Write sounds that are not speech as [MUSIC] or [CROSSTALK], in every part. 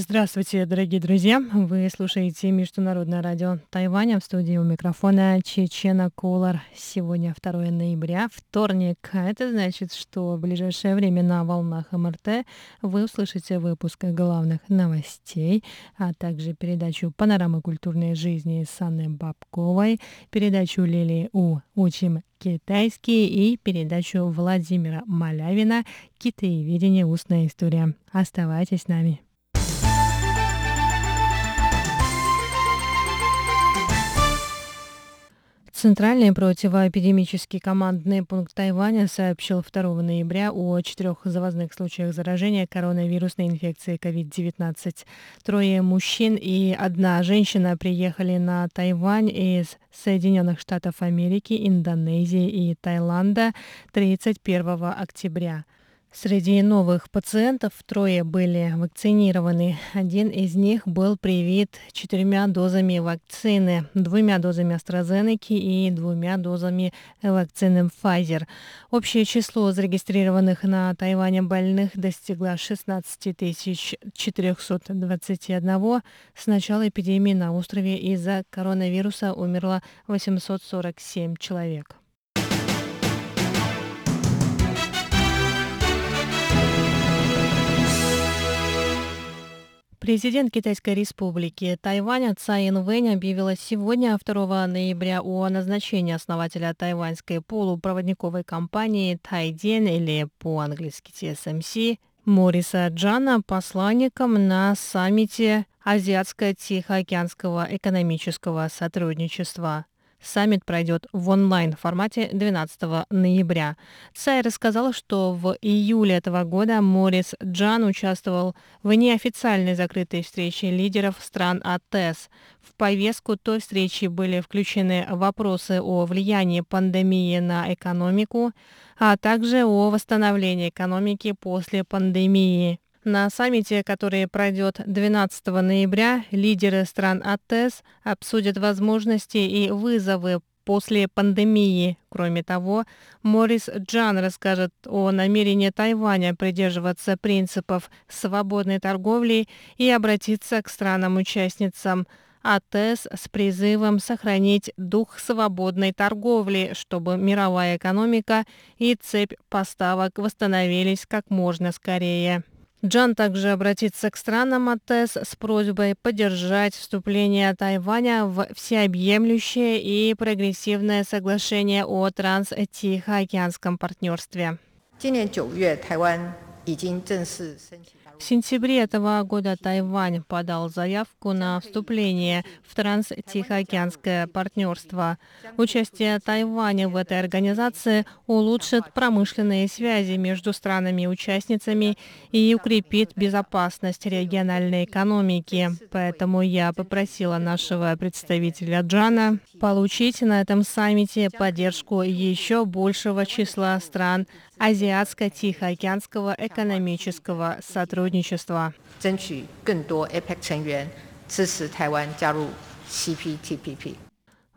Здравствуйте, дорогие друзья! Вы слушаете Международное радио Тайваня в студии у микрофона Чечена Кулар. Сегодня 2 ноября, вторник. А это значит, что в ближайшее время на волнах МРТ вы услышите выпуск главных новостей, а также передачу «Панорама культурной жизни» с Анной Бабковой, передачу Лили У «Учим китайский» и передачу Владимира Малявина «Китаеведение. Устная история». Оставайтесь с нами. Центральный противоэпидемический командный пункт Тайваня сообщил 2 ноября о четырех завозных случаях заражения коронавирусной инфекцией COVID-19. Трое мужчин и одна женщина приехали на Тайвань из Соединенных Штатов Америки, Индонезии и Таиланда 31 октября. Среди новых пациентов трое были вакцинированы. Один из них был привит четырьмя дозами вакцины, двумя дозами AstraZeneca и двумя дозами вакцины Pfizer. Общее число зарегистрированных на Тайване больных достигло 16 421. С начала эпидемии на острове из-за коронавируса умерло 847 человек. Президент Китайской республики Тайваня Цай Инвэнь объявила сегодня, 2 ноября, о назначении основателя тайваньской полупроводниковой компании Тайден или по-английски TSMC Мориса Джана посланником на саммите Азиатско-Тихоокеанского экономического сотрудничества. Саммит пройдет в онлайн-формате 12 ноября. Цай рассказал, что в июле этого года Морис Джан участвовал в неофициальной закрытой встрече лидеров стран АТЭС. В повестку той встречи были включены вопросы о влиянии пандемии на экономику, а также о восстановлении экономики после пандемии. На саммите, который пройдет 12 ноября, лидеры стран АТЭС обсудят возможности и вызовы после пандемии. Кроме того, Морис Джан расскажет о намерении Тайваня придерживаться принципов свободной торговли и обратиться к странам-участницам АТЭС с призывом сохранить дух свободной торговли, чтобы мировая экономика и цепь поставок восстановились как можно скорее. Джан также обратится к странам АТЭС с просьбой поддержать вступление Тайваня в всеобъемлющее и прогрессивное соглашение о транс-тихоокеанском партнерстве. 今年九月，台湾已经正式申请。 В сентябре этого года Тайвань подал заявку на вступление в Транс-Тихоокеанское партнерство. Участие Тайваня в этой организации улучшит промышленные связи между странами-участницами и укрепит безопасность региональной экономики. Поэтому я попросила нашего представителя Джана получить на этом саммите поддержку еще большего числа стран Азиатско-Тихоокеанского экономического сотрудничества.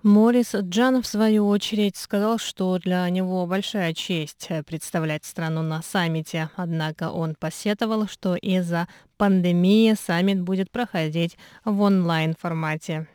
Морис Джан, в свою очередь, сказал, что для него большая честь представлять страну на саммите. Однако он посетовал, что из-за пандемии саммит будет проходить в онлайн-формате.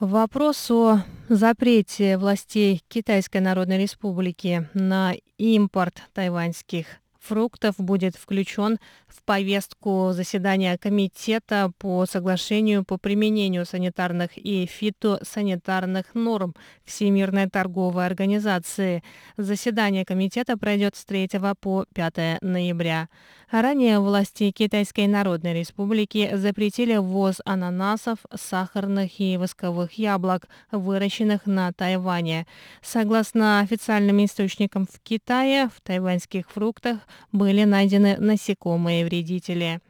Вопрос о запрете властей Китайской Народной Республики на импорт тайваньских фруктов будет включен в повестку заседания Комитета по соглашению по применению санитарных и фитосанитарных норм Всемирной торговой организации. Заседание Комитета пройдет с 3 по 5 ноября. Ранее власти Китайской Народной Республики запретили ввоз ананасов, сахарных и восковых яблок, выращенных на Тайване. Согласно официальным источникам в Китае, в тайваньских фруктах были найдены насекомые вредители.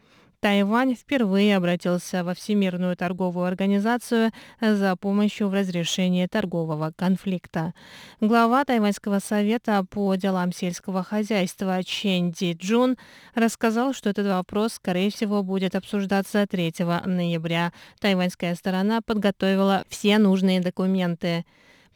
Тайвань впервые обратился во Всемирную торговую организацию за помощью в разрешении торгового конфликта. Глава Тайваньского совета по делам сельского хозяйства Чен Ди Джун рассказал, что этот вопрос, скорее всего, будет обсуждаться 3 ноября. Тайваньская сторона подготовила все нужные документы.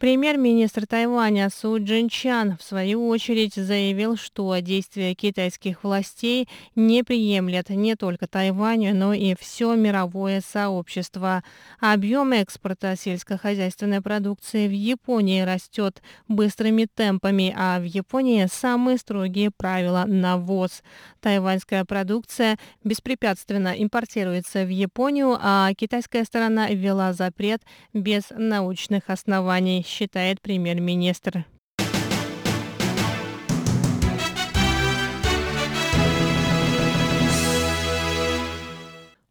Премьер-министр Тайваня Су Джинчан в свою очередь заявил, что действия китайских властей не приемлят не только Тайваню, но и все мировое сообщество. Объем экспорта сельскохозяйственной продукции в Японии растет быстрыми темпами, а в Японии самые строгие правила на ввоз. Тайваньская продукция беспрепятственно импортируется в Японию, а китайская сторона ввела запрет без научных оснований считает премьер-министр.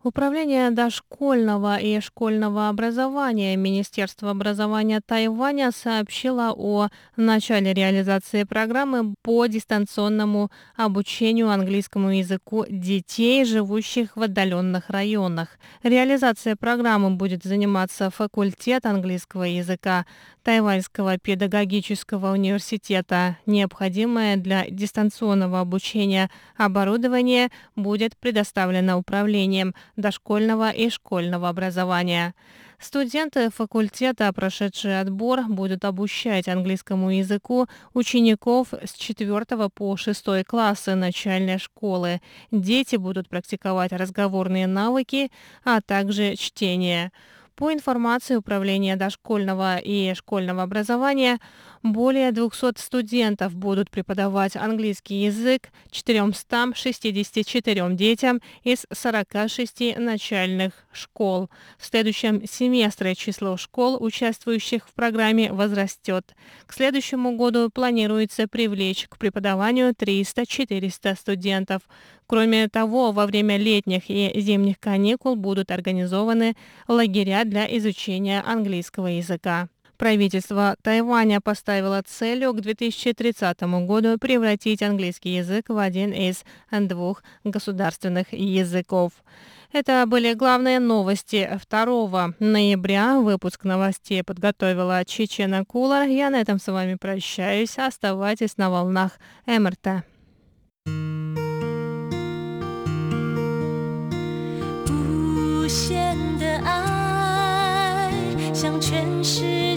Управление дошкольного и школьного образования Министерства образования Тайваня сообщило о начале реализации программы по дистанционному обучению английскому языку детей, живущих в отдаленных районах. Реализация программы будет заниматься факультет английского языка Тайваньского педагогического университета. Необходимое для дистанционного обучения оборудование будет предоставлено управлением дошкольного и школьного образования. Студенты факультета, прошедшие отбор, будут обучать английскому языку учеников с 4 по 6 классы начальной школы. Дети будут практиковать разговорные навыки, а также чтение. По информации Управления дошкольного и школьного образования, более 200 студентов будут преподавать английский язык 464 детям из 46 начальных школ. В следующем семестре число школ, участвующих в программе, возрастет. К следующему году планируется привлечь к преподаванию 300-400 студентов. Кроме того, во время летних и зимних каникул будут организованы лагеря для изучения английского языка. Правительство Тайваня поставило целью к 2030 году превратить английский язык в один из двух государственных языков. Это были главные новости 2 ноября. Выпуск новостей подготовила Чечена Кулар. Я на этом с вами прощаюсь. Оставайтесь на волнах МРТ. 向全世界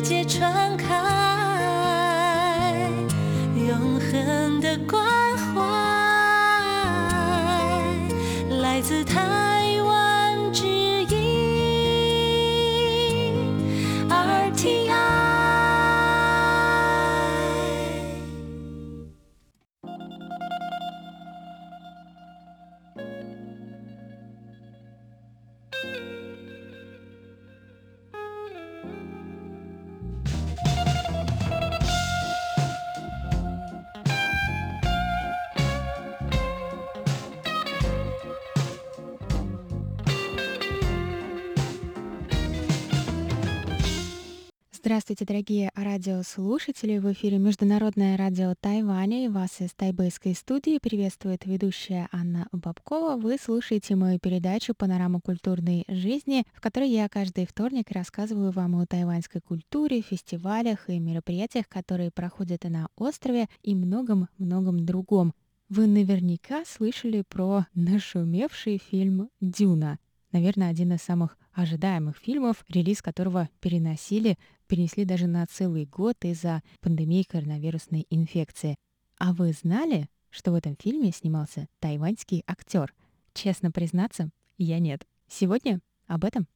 Здравствуйте, дорогие радиослушатели! В эфире Международное радио Тайваня и вас из тайбэйской студии приветствует ведущая Анна Бабкова. Вы слушаете мою передачу «Панорама культурной жизни», в которой я каждый вторник рассказываю вам о тайваньской культуре, фестивалях и мероприятиях, которые проходят на острове и многом-многом другом. Вы наверняка слышали про нашумевший фильм «Дюна». Наверное, один из самых ожидаемых фильмов, релиз которого переносили перенесли даже на целый год из-за пандемии коронавирусной инфекции. А вы знали, что в этом фильме снимался тайваньский актер? Честно признаться, я нет. Сегодня об этом.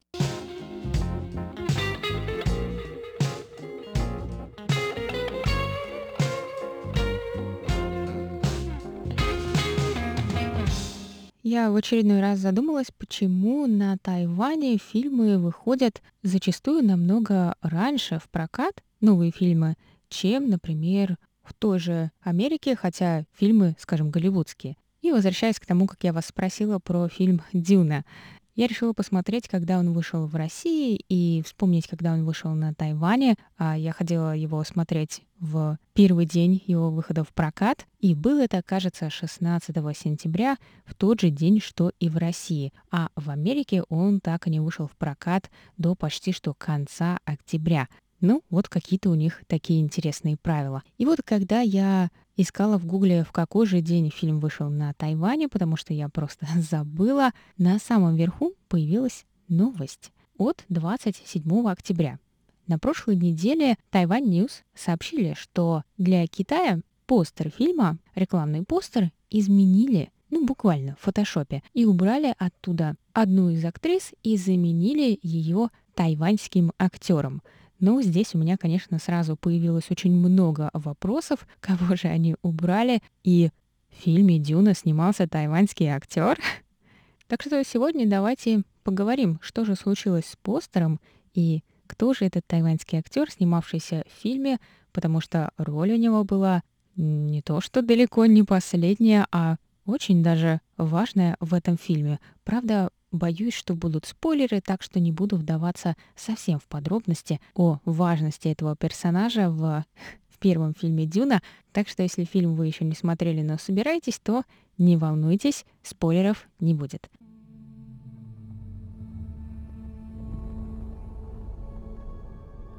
Я в очередной раз задумалась, почему на Тайване фильмы выходят зачастую намного раньше в прокат, новые фильмы, чем, например, в той же Америке, хотя фильмы, скажем, голливудские. И возвращаясь к тому, как я вас спросила про фильм «Дюна», Я решила посмотреть, когда он вышел в России, и вспомнить, когда он вышел на Тайване. А я ходила его смотреть в первый день его выхода в прокат, и было это, кажется, 16 сентября, в тот же день, что и в России. А в Америке он так и не вышел в прокат до почти что конца октября. Ну, вот какие-то у них такие интересные правила. И вот когда я искала в гугле, в какой же день фильм вышел на Тайване, потому что я просто [LAUGHS] забыла, на самом верху появилась новость от 27 октября. На прошлой неделе Taiwan News сообщили, что для Китая постер фильма, рекламный постер, изменили, ну буквально в фотошопе, и убрали оттуда одну из актрис и заменили ее тайваньским актером – ну, здесь у меня, конечно, сразу появилось очень много вопросов, [LAUGHS] кого же они убрали, и в фильме «Дюна» снимался тайваньский актер. [LAUGHS] Так что сегодня давайте поговорим, что же случилось с постером и кто же этот тайваньский актер, снимавшийся в фильме, потому что роль у него была не то что далеко не последняя, а очень даже важная в этом фильме. Правда, Боюсь, что будут спойлеры, так что не буду вдаваться совсем в подробности о важности этого персонажа в, [LAUGHS] в первом фильме «Дюна». Так что если фильм вы еще не смотрели, но собираетесь, то не волнуйтесь, спойлеров не будет.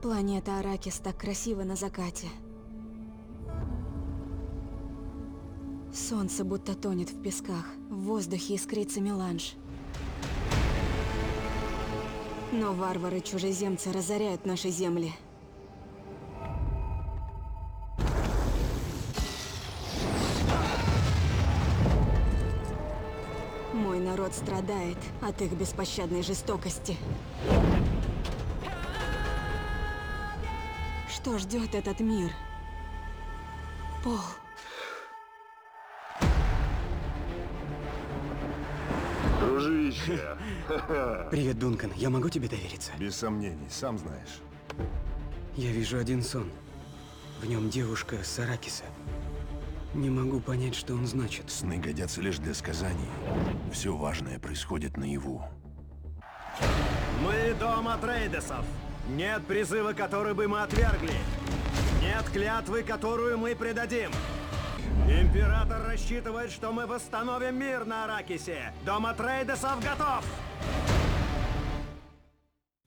Планета Аракис так красиво на закате. Солнце будто тонет в песках, в воздухе искрится меланж. Но варвары-чужеземцы разоряют наши земли. Мой народ страдает от их беспощадной жестокости. Что ждет этот мир? Пол. Дружище. [LAUGHS] Привет, Дункан. Я могу тебе довериться? Без сомнений, сам знаешь. Я вижу один сон. В нем девушка с Аракиса. Не могу понять, что он значит. Сны годятся лишь для сказаний. Все важное происходит наяву. Мы дом Атрейдесов. Нет призыва, который бы мы отвергли. Нет клятвы, которую мы предадим. Император рассчитывает, что мы восстановим мир на Аракисе. Дом Атрейдесов готов!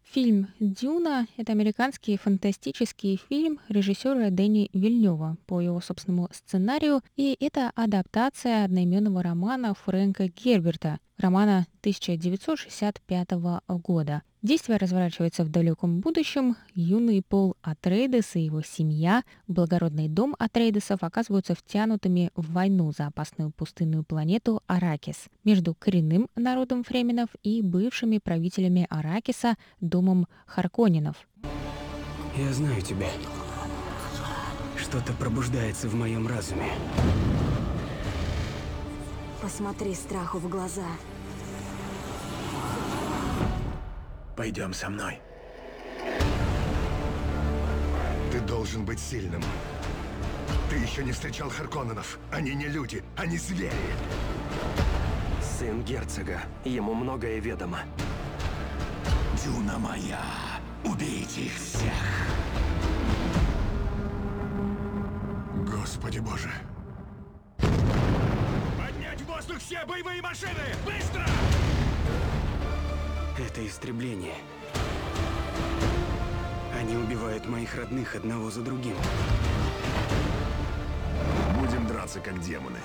Фильм «Дюна» — это американский фантастический фильм режиссера Дэнни Вильнева по его собственному сценарию, и это адаптация одноименного романа Фрэнка Герберта, романа 1965 года. Действие разворачивается в далеком будущем. Юный Пол Атрейдес и его семья, благородный дом Атрейдесов, оказываются втянутыми в войну за опасную пустынную планету Аракис между коренным народом Фременов и бывшими правителями Аракиса, домом Харконинов. Я знаю тебя. Что-то пробуждается в моем разуме. Посмотри страху в глаза. Пойдем со мной. Ты должен быть сильным. Ты еще не встречал Харконненов. Они не люди, они звери. Сын герцога. Ему многое ведомо. Дюна моя. Убейте их всех. Господи боже. Воздух все боевые машины! Быстро! Это истребление. Они убивают моих родных одного за другим. Будем драться как демоны.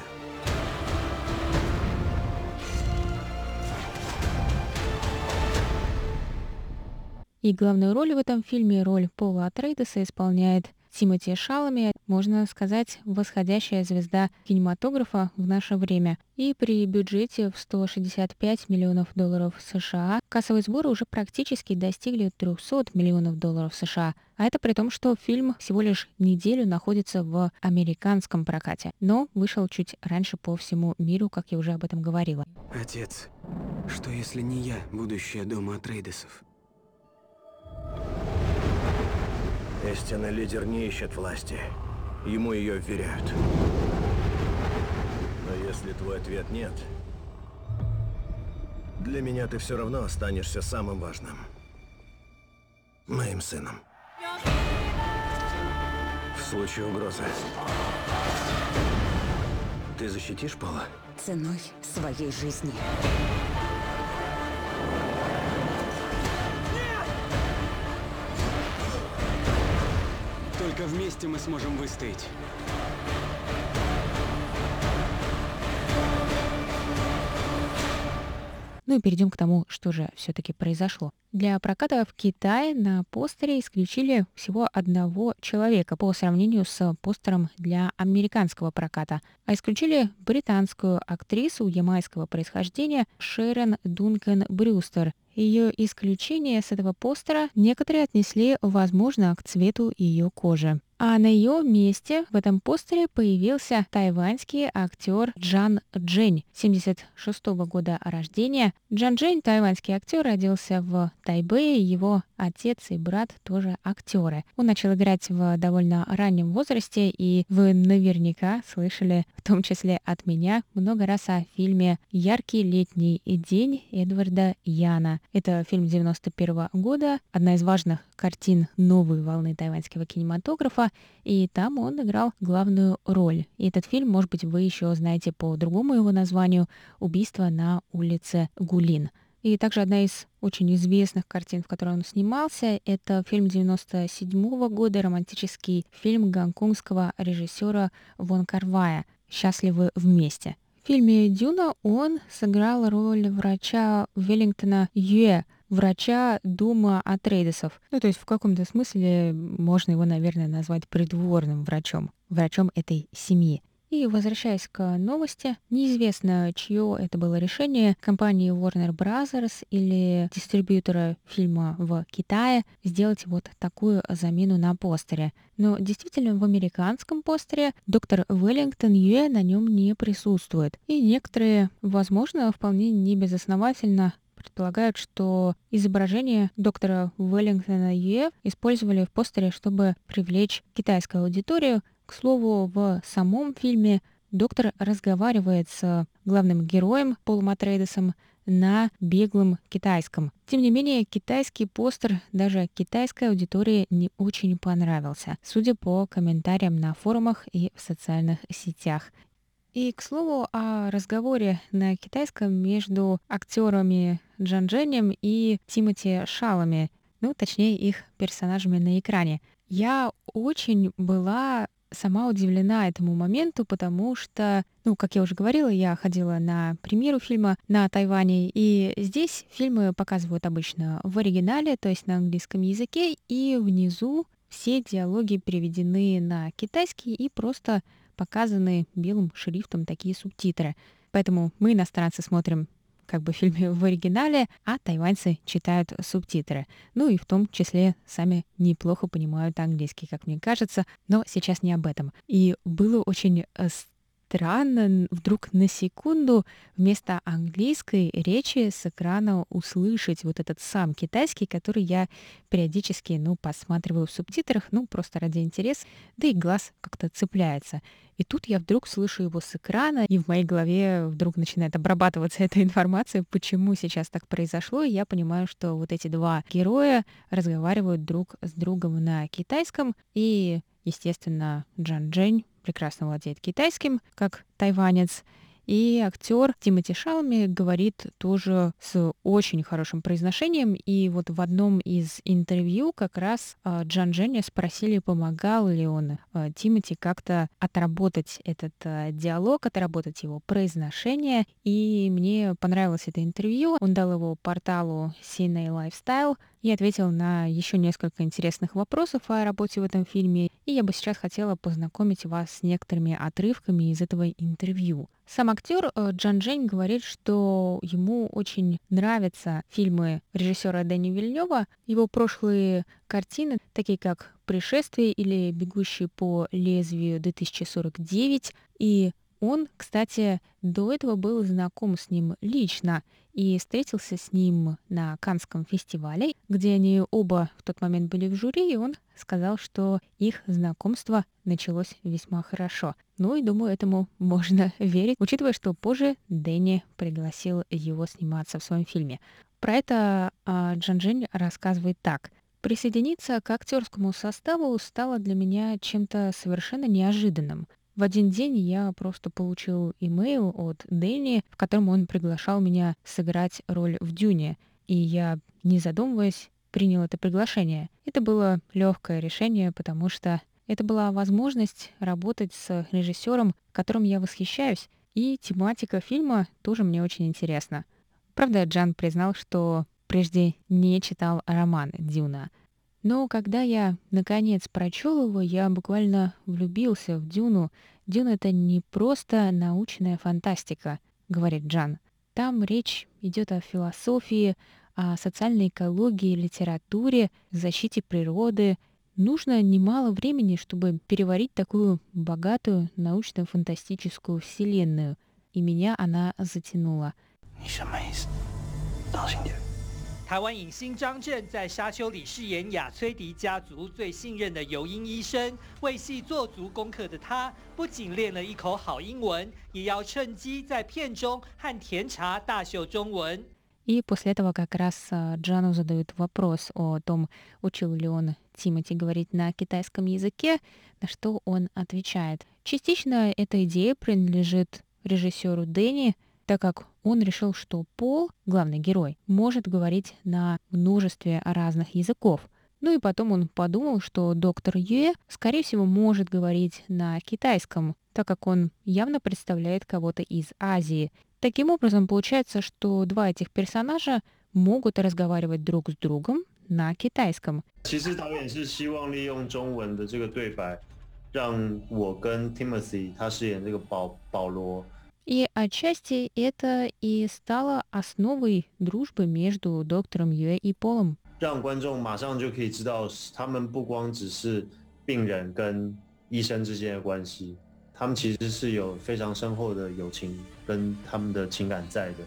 И главную роль в этом фильме, роль Пола Атрейдеса, исполняет Тимоти Шалами, можно сказать, восходящая звезда кинематографа в наше время. И при бюджете в 165 миллионов долларов США кассовые сборы уже практически достигли 300 миллионов долларов США. А это при том, что фильм всего лишь неделю находится в американском прокате, но вышел чуть раньше по всему миру, как я уже об этом говорила. Отец, что если не я, будущее дома Атрейдесов? Истинный лидер не ищет власти. Ему ее вверяют. Но если твой ответ нет, Для меня ты все равно останешься самым важным. Моим сыном. В случае угрозы. Ты защитишь Пола? Ценой своей жизни. Только вместе мы сможем выстоять. Ну и перейдем к тому, что же все-таки произошло. Для проката в Китае на постере исключили всего одного человека по сравнению с постером для американского проката, а исключили британскую актрису ямайского происхождения Шерон Дункан Брюстер. Ее исключение с этого постера некоторые отнесли, возможно, к цвету ее кожи. А на ее месте в этом постере появился тайваньский актер Джан Джень, 76 -го года рождения. Джан Джень, тайваньский актер, родился в Тайбэе, его отец и брат тоже актеры. Он начал играть в довольно раннем возрасте, и вы наверняка слышали, в том числе от меня, много раз о фильме «Яркий летний день» Эдварда Яна. Это фильм 91 года, одна из важных картин новой волны тайваньского кинематографа, и там он играл главную роль. И этот фильм, может быть, вы еще знаете по другому его названию «Убийство на улице Гулин». И также одна из очень известных картин, в которой он снимался, это фильм 97 года, романтический фильм гонконгского режиссера Вон Карвая «Счастливы вместе». В фильме «Дюна» он сыграл роль врача Веллингтона Юэ, врача Дума Атрейдесов. Ну, то есть в каком-то смысле можно его, наверное, назвать придворным врачом, врачом этой семьи. И возвращаясь к новости, неизвестно, чье это было решение, компании Warner Bros. или дистрибьютора фильма в Китае, сделать вот такую замену на постере. Но действительно в американском постере доктор Веллингтон Юэ на нем не присутствует. И некоторые, возможно, вполне небезосновательно предполагают, что изображение доктора Веллингтона Юэ использовали в постере, чтобы привлечь китайскую аудиторию, к слову, в самом фильме доктор разговаривает с главным героем Полом Атрейдесом на беглом китайском. Тем не менее, китайский постер даже китайской аудитории не очень понравился, судя по комментариям на форумах и в социальных сетях. И, к слову, о разговоре на китайском между актерами Джан Дженем и Тимоти Шалами, ну, точнее, их персонажами на экране. Я очень была сама удивлена этому моменту, потому что, ну, как я уже говорила, я ходила на премьеру фильма на Тайване, и здесь фильмы показывают обычно в оригинале, то есть на английском языке, и внизу все диалоги переведены на китайский и просто показаны белым шрифтом такие субтитры. Поэтому мы, иностранцы, смотрим как бы фильме в оригинале, а тайваньцы читают субтитры. Ну и в том числе сами неплохо понимают английский, как мне кажется, но сейчас не об этом. И было очень э, странно вдруг на секунду вместо английской речи с экрана услышать вот этот сам китайский, который я периодически, ну, посматриваю в субтитрах, ну, просто ради интереса, да и глаз как-то цепляется. И тут я вдруг слышу его с экрана, и в моей голове вдруг начинает обрабатываться [LAUGHS] эта информация, почему сейчас так произошло, и я понимаю, что вот эти два героя разговаривают друг с другом на китайском, и, естественно, Джан Джень прекрасно владеет китайским, как тайванец, и актер Тимоти Шалми говорит тоже с очень хорошим произношением. И вот в одном из интервью как раз а, Джан Дженя спросили, помогал ли он а, Тимоти как-то отработать этот а, диалог, отработать его произношение. И мне понравилось это интервью. Он дал его порталу CNA Lifestyle и ответил на еще несколько интересных вопросов о работе в этом фильме. И я бы сейчас хотела познакомить вас с некоторыми отрывками из этого интервью. Сам актер э, Джан Джень говорит, что ему очень нравятся фильмы режиссера Дэни Вильнева. Его прошлые картины, такие как «Пришествие» или «Бегущий по лезвию 2049». И он, кстати, до этого был знаком с ним лично и встретился с ним на Канском фестивале, где они оба в тот момент были в жюри, и он сказал, что их знакомство началось весьма хорошо. Ну и думаю, этому [LAUGHS] можно верить, учитывая, что позже Дэнни пригласил его сниматься в своем фильме. Про это э, Джан рассказывает так. Присоединиться к актерскому составу стало для меня чем-то совершенно неожиданным. В один день я просто получил имейл от Дэнни, в котором он приглашал меня сыграть роль в Дюне, и я, не задумываясь, принял это приглашение. Это было легкое решение, потому что это была возможность работать с режиссером, которым я восхищаюсь, и тематика фильма тоже мне очень интересна. Правда, Джан признал, что прежде не читал роман Дюна. Но когда я, наконец, прочел его, я буквально влюбился в Дюну. Дюна — это не просто научная фантастика, говорит Джан. Там речь идет о философии, о социальной экологии, литературе, защите природы — Нужно немало времени, чтобы переварить такую богатую научно-фантастическую вселенную, и меня она затянула. 台湾影星张震在《沙丘》里饰演亚崔迪家族最信任的尤因医生，为戏做足功课的他，不仅练了一口好英文，也要趁机在片中和甜茶大秀中文。И после этого как раз Джану задают вопрос о том, учил ли он Тимати говорить на китайском языке, на что он отвечает. Частично эта идея принадлежит режиссеру Дэнни, так как он решил, что Пол, главный герой, может говорить на множестве разных языков. Ну и потом он подумал, что доктор Юэ, скорее всего, может говорить на китайском, так как он явно представляет кого-то из Азии. Таким образом, получается, что два этих персонажа могут разговаривать друг с другом на китайском. 其实导演是希望利用中文的这个对白，让我跟 Timothy 他饰演这个保保罗。И отчасти это и стало основой дружбы между доктором Юэ и Полом. 让观众马上就可以知道，他们不光只是病人跟医生之间的关系，他们其实是有非常深厚的友情跟他们的情感在的。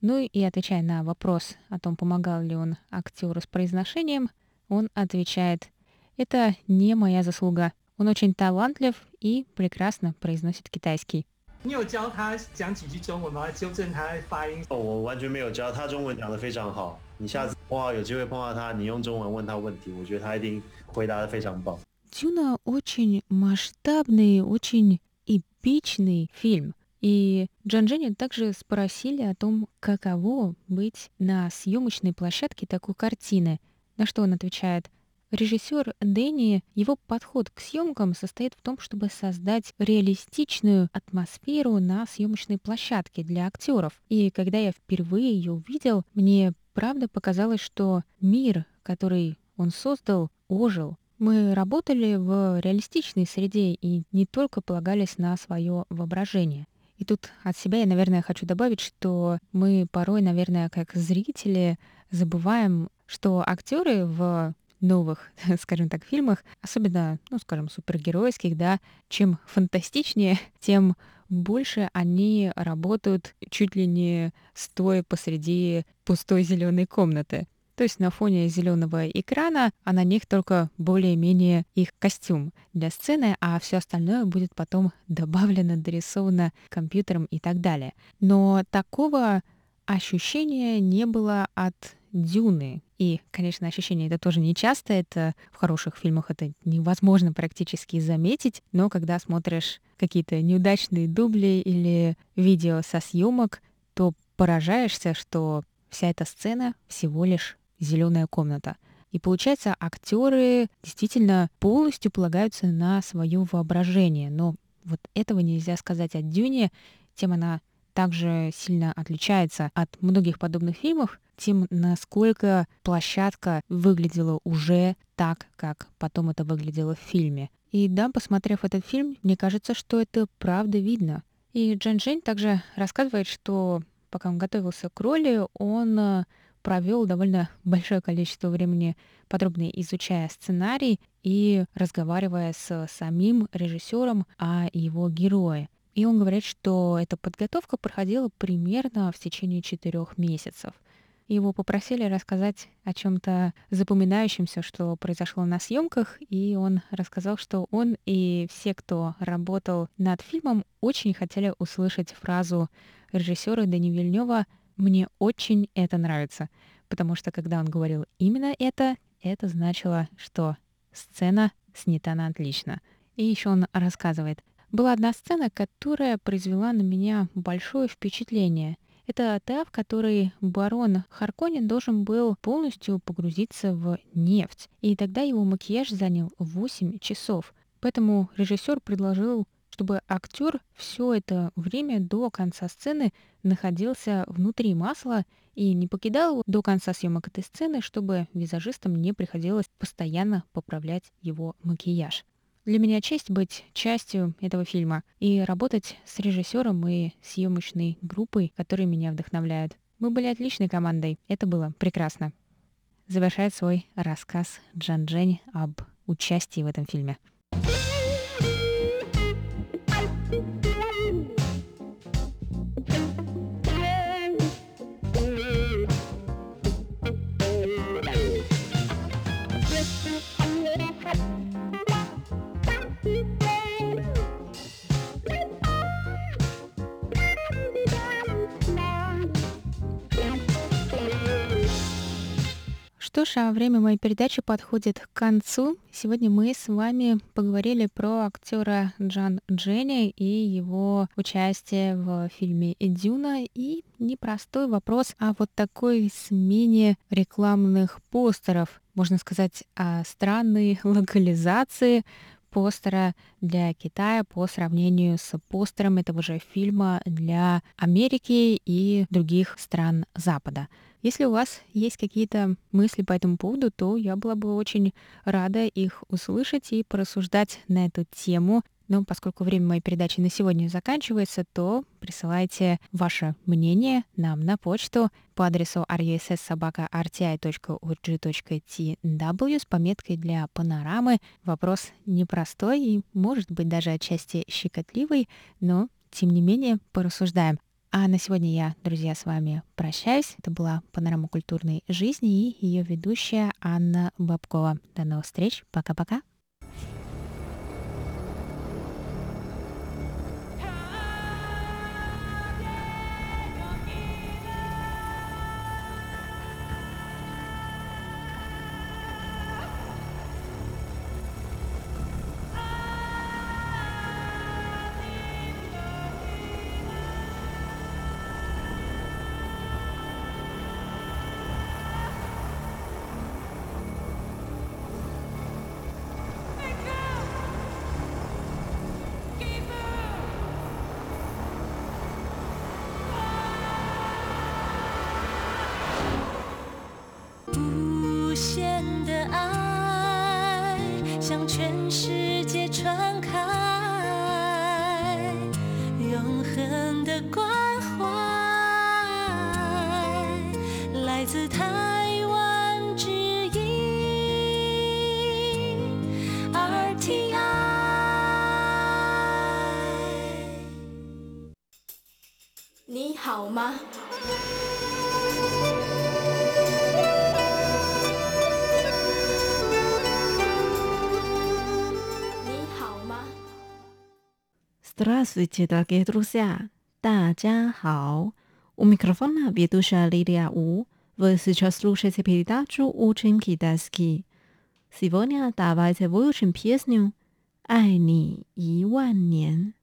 Ну и отвечая на вопрос о том, помогал ли он актеру с произношением, он отвечает, это не моя заслуга. Он очень талантлив и прекрасно произносит китайский. 你有教他讲几句中文吗？纠正他发音。哦，我完全没有教他中文讲得非常好。你下次碰到有机会碰到他，你用中文问他问题，我觉得他一定回答得非常棒。Дюна очень масштабный, очень эпичный фильм. И Джан Дженни также спросили о том, каково быть на съемочной площадке такой картины. На что он отвечает, Режиссер Дэнни, его подход к съемкам состоит в том, чтобы создать реалистичную атмосферу на съемочной площадке для актеров. И когда я впервые ее увидел, мне правда показалось, что мир, который он создал, ожил. Мы работали в реалистичной среде и не только полагались на свое воображение. И тут от себя я, наверное, хочу добавить, что мы порой, наверное, как зрители забываем, что актеры в новых, [LAUGHS] скажем так, фильмах, особенно, ну, скажем, супергеройских, да, чем фантастичнее, [LAUGHS] тем больше они работают чуть ли не стоя посреди пустой зеленой комнаты. То есть на фоне зеленого экрана, а на них только более-менее их костюм для сцены, а все остальное будет потом [LAUGHS] добавлено, дорисовано компьютером и так далее. Но такого ощущения не было от Дюны. И, конечно, ощущение это тоже не часто, это в хороших фильмах это невозможно практически заметить, но когда смотришь какие-то неудачные дубли или видео со съемок, то поражаешься, что вся эта сцена всего лишь зеленая комната. И получается, актеры действительно полностью полагаются на свое воображение. Но вот этого нельзя сказать о Дюне, тем она также сильно отличается от многих подобных фильмов, тем насколько площадка выглядела уже так, как потом это выглядело в фильме. И да, посмотрев этот фильм, мне кажется, что это правда видно. И Джан Джень также рассказывает, что пока он готовился к роли, он э, провел довольно большое количество времени, подробно изучая сценарий и разговаривая с самим режиссером о его герое. И он говорит, что эта подготовка проходила примерно в течение четырех месяцев. Его попросили рассказать о чем-то запоминающемся, что произошло на съемках, и он рассказал, что он и все, кто работал над фильмом, очень хотели услышать фразу режиссера Дани Вильнева «Мне очень это нравится», потому что когда он говорил именно это, это значило, что сцена снята на отлично. И еще он рассказывает, была одна сцена, которая произвела на меня большое впечатление — это та, в которой барон Харконин должен был полностью погрузиться в нефть. И тогда его макияж занял 8 часов. Поэтому режиссер предложил чтобы актер все это время до конца сцены находился внутри масла и не покидал его до конца съемок этой сцены, чтобы визажистам не приходилось постоянно поправлять его макияж. Для меня честь быть частью этого фильма и работать с режиссером и съемочной группой, которые меня вдохновляют. Мы были отличной командой, это было прекрасно. Завершает свой рассказ Джан Джень об участии в этом фильме. Что ж, а время моей передачи подходит к концу. Сегодня мы с вами поговорили про актера Джан Дженни и его участие в фильме «Дюна» и непростой вопрос о вот такой смене рекламных постеров, можно сказать, о странной [LAUGHS] локализации постера для Китая по сравнению с постером этого же фильма для Америки и других стран Запада. Если у вас есть какие-то мысли по этому поводу, то я была бы очень рада их услышать и порассуждать на эту тему. Но поскольку время моей передачи на сегодня заканчивается, то присылайте ваше мнение нам на почту по адресу rsssobaka.rti.org.tw с пометкой для панорамы. Вопрос непростой и, может быть, даже отчасти щекотливый, но, тем не менее, порассуждаем. А на сегодня я, друзья, с вами прощаюсь. Это была «Панорама культурной жизни» и ее ведущая Анна Бабкова. До новых встреч. Пока-пока. Здравствуйте, дорогие друзья! 大家好! У микрофона ведущая Лилия У. Вы сейчас слушаете передачу «Учим китайский». Сегодня давайте выучим песню «爱你一万年».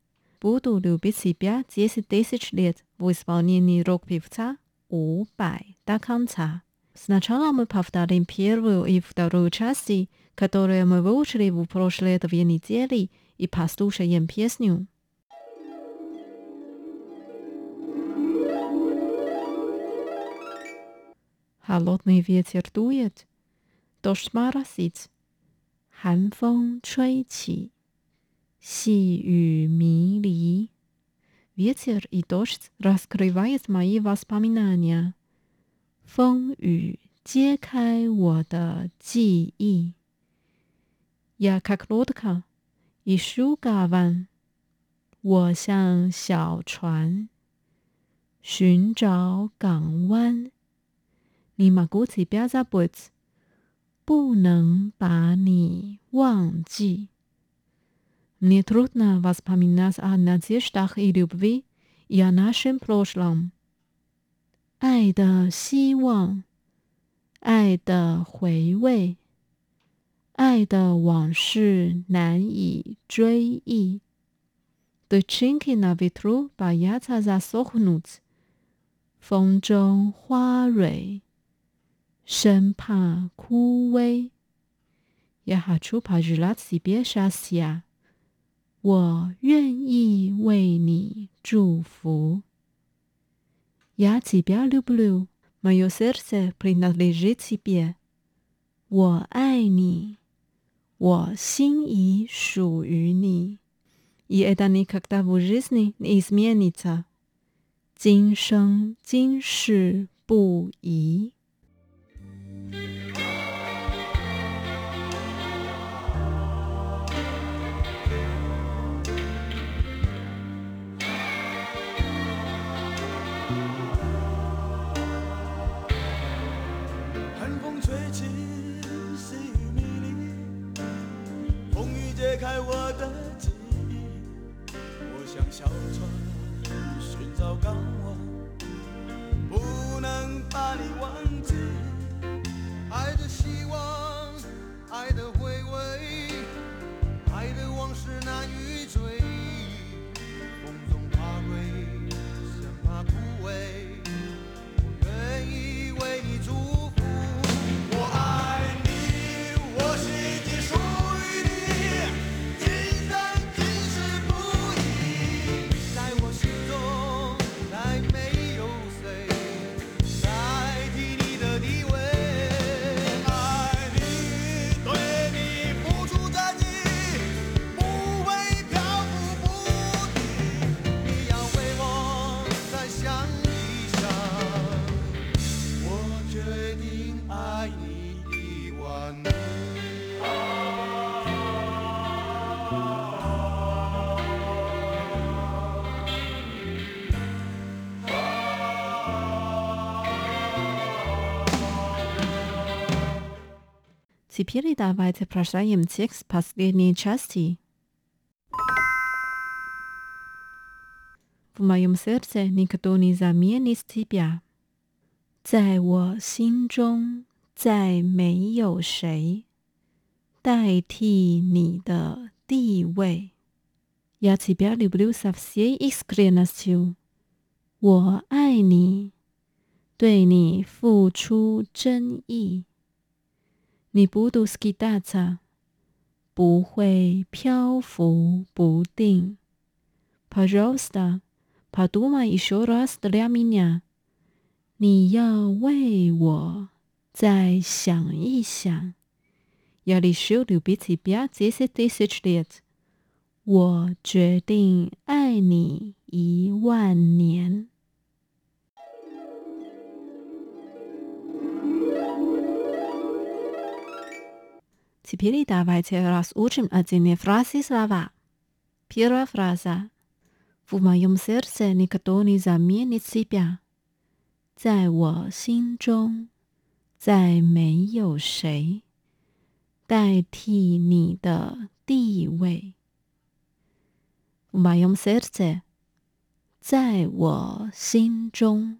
Буду любить себя 10 тысяч лет в исполнении рок-певца У Бай до конца. Сначала мы повторим первую и вторую части, которые мы выучили в прошлые две недели, и послушаем песню. Холодный ветер дует, дождь моросит, 寒风吹起，细雨迷离。Ветер и дождь раскрывают мои воспоминания. 风雨揭开我的记忆。Я как лодка, ищу гавань. 我像小船，寻找港湾。 你马古起标在不子，不能把你忘记。Мне трудно воспоминать о надеждах и любви и о нашем прошлом。爱的希望，爱的回味，爱的往事难以追忆。Дочинки на ветру боятся засохнуть。风中花蕊， 生怕枯萎。Я хочу пожелать тебе счастья。我愿意为你祝福。Я тебя люблю, мое сердце принадлежит тебе。我爱你，我心已属于你。И это никогда в жизни не изменится。今生今世不移。 Теперь давайте прочитаем текст последней части. В моем сердце никто не заменит тебя。在我心中，再没有谁代替你的地位。Я тебя люблю со всей искренностью。我爱你，对你付出真意。 你不 буду скитаться，不会漂浮不定。Пожалуйста, подумай еще раз для меня。你要为我再想一想。Я решил любить тебя десять тысяч лет。我决定爱你一万年。 Теперь давайте разучим отдельные фразы слова. Первая фраза. В моем сердце никто не заменит себя. 在我心中，再没有谁代替你的地位。В моем сердце，在我心中，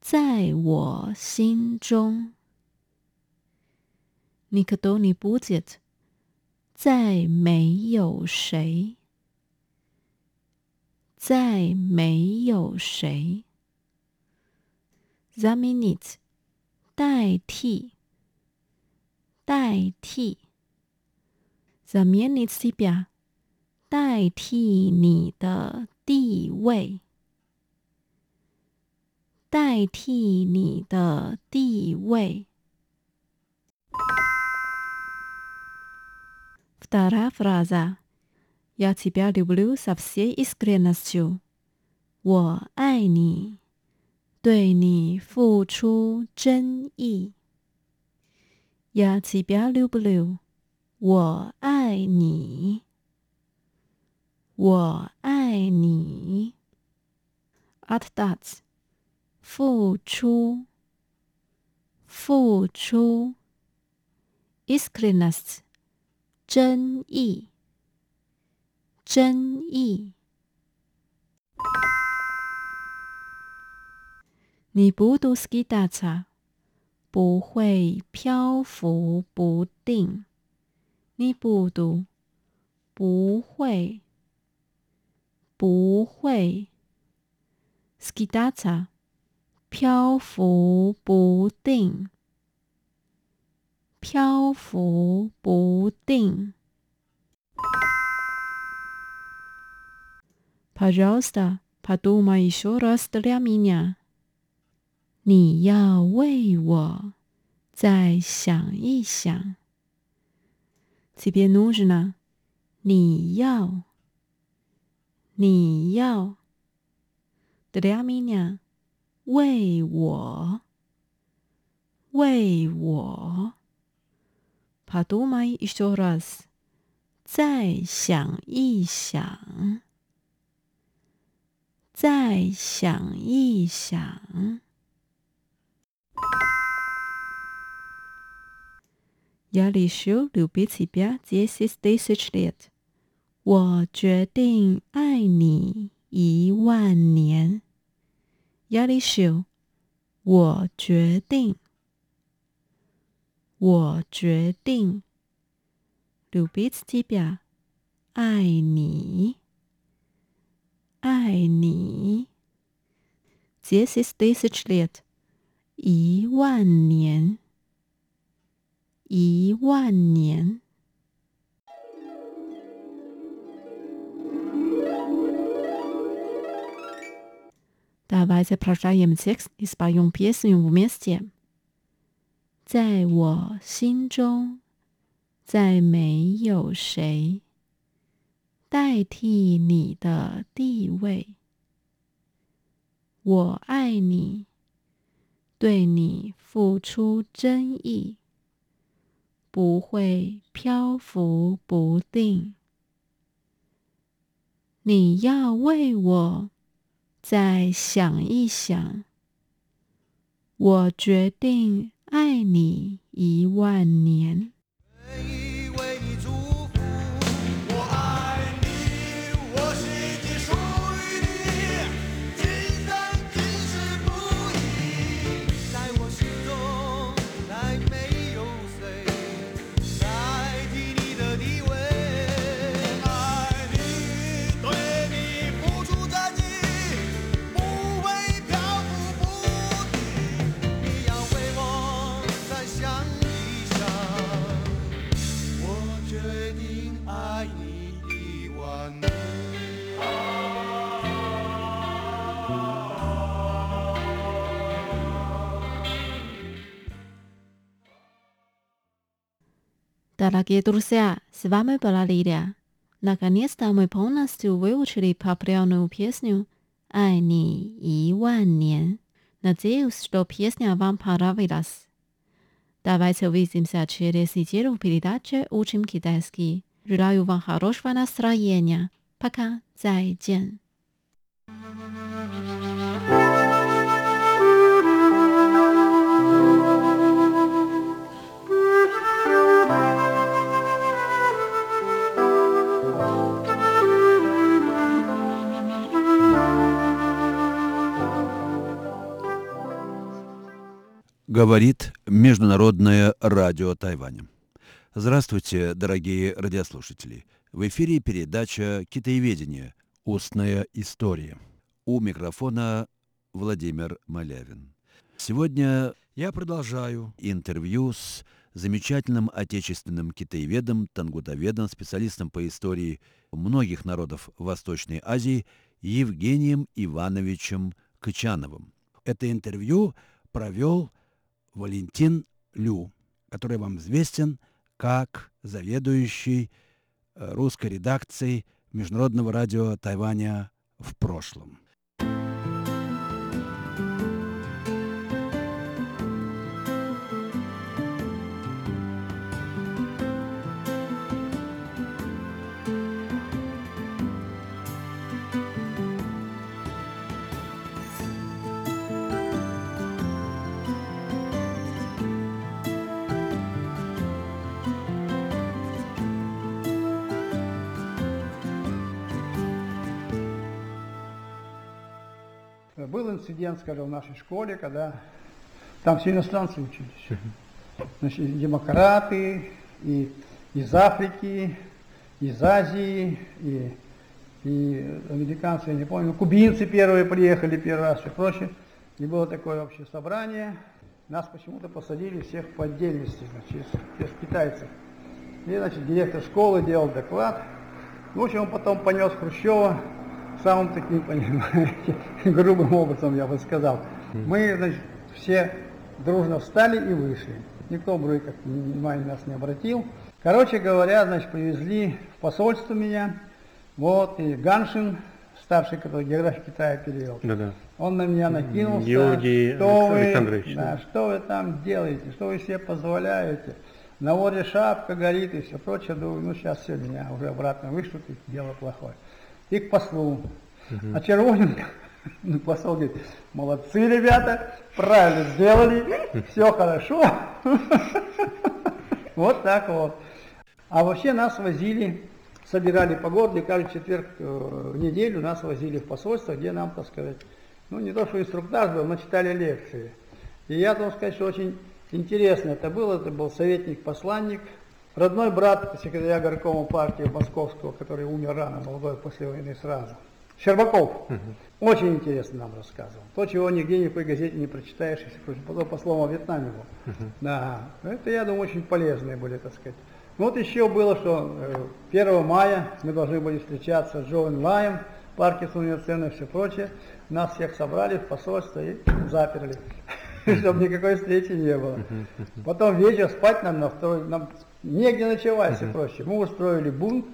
在我心中。 Никто не будет，再没有谁，再没有谁。Заменить，代替，代替。Заменить себя，代替你的地位，代替你的地位。 Вторая фраза. Я тебя люблю со всей искренностью. 我爱你，对你付出真意。Я тебя люблю. 我爱你，我爱你。Отдать. 付出，付出，искренность， 真意，真意。你不读 skidata，不会漂浮不定。你不读，不会，不会 skidata，漂浮不定，漂浮不定。Пожалуйста, подумай еще раз для меня。你要为我再想一想。Тебе нужно，你要，你要。Для меня，为我，为我。 Подумай еще раз，再想一想，再想一想。Я решил любить тебя десять тысяч лет。我决定爱你一万年。Я решил，我决定， 我决定。Любить тебя，爱你，爱你。Десять тысяч лет，一万年。一万年。Давайте прожаем текст и споем песню вместе。 在我心中，再没有谁代替你的地位。我爱你，对你付出真意。不会漂浮不定。你要为我再想一想。我决定爱你一万年。Дорогие друзья, с вами была Лилия. Наконец-то мы полностью выучили популярную песню «Ай ни и ван нен». Надеюсь, что песня вам понравилась. Давайте увидимся через неделю в передаче «Учим китайский». Желаю вам хорошего настроения. Пока, 再见。Говорит Международное радио Тайваня. Здравствуйте, дорогие радиослушатели. В эфире передача «Китаеведение. Устная история». У микрофона Владимир Малявин. Сегодня я продолжаю интервью с замечательным отечественным китаеведом, тангутоведом, специалистом по истории многих народов Восточной Азии Евгением Ивановичем Кычановым. Это интервью провел Валентин Лю, который вам известен как заведующий э, русской редакцией Международного радио Тайваня в прошлом. Был инцидент, скажем, в нашей школе, когда там все иностранцы учились. Значит, демократы, и из Африки, из Азии, и, и американцы, я не помню, кубинцы первые приехали первый раз и прочее. И было такое общее собрание. Нас почему-то посадили всех по отдельности, значит, из китайцев. И, значит, директор школы делал доклад. Ну, в общем, он потом понес Хрущева самым таким, понимаете, [LAUGHS] грубым образом, я бы сказал. Мы, значит, все дружно встали и вышли. Никто вроде как внимания нас не обратил. Короче говоря, значит, привезли в посольство меня. Вот, и Ганшин, старший, который географию Китая перевел. Да-да. Он на меня накинулся. Георгий что Александрович. Вы, да, что вы там делаете, что вы себе позволяете? На море шапка горит и все прочее. Думаю, ну сейчас все, меня уже обратно вышлют, и дело плохое. И к послу. А Червоненко, [LAUGHS] ну, посол говорит, молодцы ребята, правильно сделали, все хорошо. [LAUGHS] Вот так вот. А вообще нас возили, собирали по городу, каждый четверг э, в неделю нас возили в посольство, где нам, так сказать, ну не то что инструктаж был, но читали лекции. И я должен сказать, что очень интересно это было. Это был советник-посланник, родной брат секретаря горкома партии Московского, который умер рано, молодой после войны сразу. Щербаков. Очень интересно нам рассказывал. То, чего нигде ни в какой газете не прочитаешь, если. Потом послом о Вьетнаме был. Да. Это, я думаю, очень полезные были, так сказать. Ну, вот еще было, что 1 мая мы должны были встречаться с Джоэн Лаем, Паркинсон университета и все прочее. Нас всех собрали в посольство и заперли, [LAUGHS] чтобы никакой встречи не было. Потом вечер спать нам на второй, нам негде ночевать, все проще. Мы устроили бунт,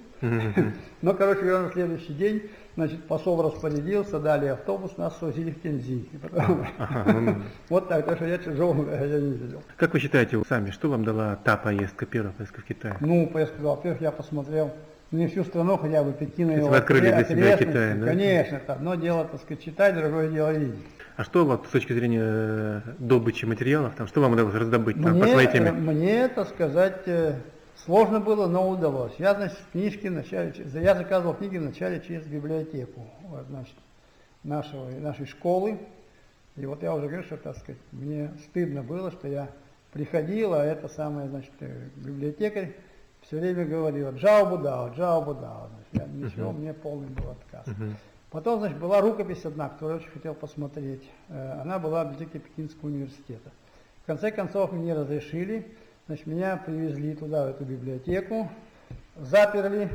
[LAUGHS] но, короче говоря, на следующий день Значит, посол распорядился, дали автобус, нас свозили в Кензи. [LAUGHS] Вот так, так что я чужого [LAUGHS] я не видел. Как вы считаете сами, что вам дала та поездка, первая поездка в Китай? Ну, поездка, во-первых, я посмотрел не всю страну, хотя бы Пекин и его открыли для себя Китай, да? Конечно, это одно дело, так сказать, читать, другое дело видеть. А что вот с точки зрения э, добычи материалов, там, что вам удалось раздобыть там, по своей теме? Мне, так сказать, э, Сложно было, но удалось. Я, значит, книжки вначале, я заказывал книги вначале через библиотеку, вот, значит, нашего, нашей школы. И вот я уже говорю, что, так сказать, мне стыдно было, что я приходил, а это самое, значит, э, библиотекарь все время будао, джао будао. Значит, я, ничего, uh-huh. мне полный был отказ. Uh-huh. Потом, значит, была рукопись одна, которую я очень хотел посмотреть. Э, она была в библиотеке Пекинского университета. В конце концов, мне разрешили, Значит, меня привезли туда, в эту библиотеку, заперли,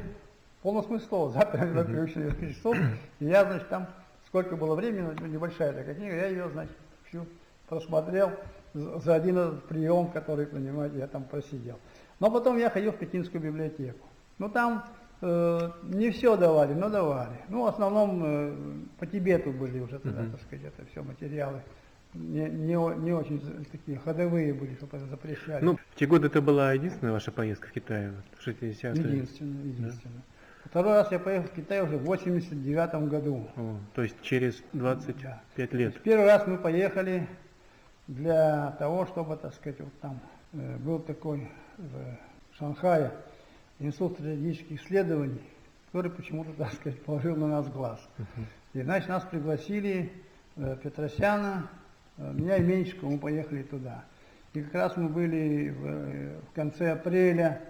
в полном смысле слова, заперли на несколько часов, и я, значит, там, сколько было времени, небольшая такая книга, я ее, значит, всю просмотрел за один прием, который, понимаете, я там просидел. Но потом я ходил в Пекинскую библиотеку. Ну, там э, не все давали, но давали. Ну, в основном э, по Тибету были уже тогда, uh-huh. так сказать, это все материалы не, не, не очень такие ходовые были, чтобы это запрещали. Ну, в те годы это была единственная ваша поездка в Китай, в 60-е? Единственная, единственная. Да? Второй раз я поехал в Китай уже в 89 году. О, то есть через 25 да. лет. Первый раз мы поехали для того, чтобы, так сказать, вот там э, был такой в Шанхае институт стратегических исследований, который почему-то, так сказать, положил на нас глаз. И, значит, нас пригласили э, Петросяна, Э, меня и Меньшикова, мы поехали туда. И как раз мы были в, э, в конце апреля,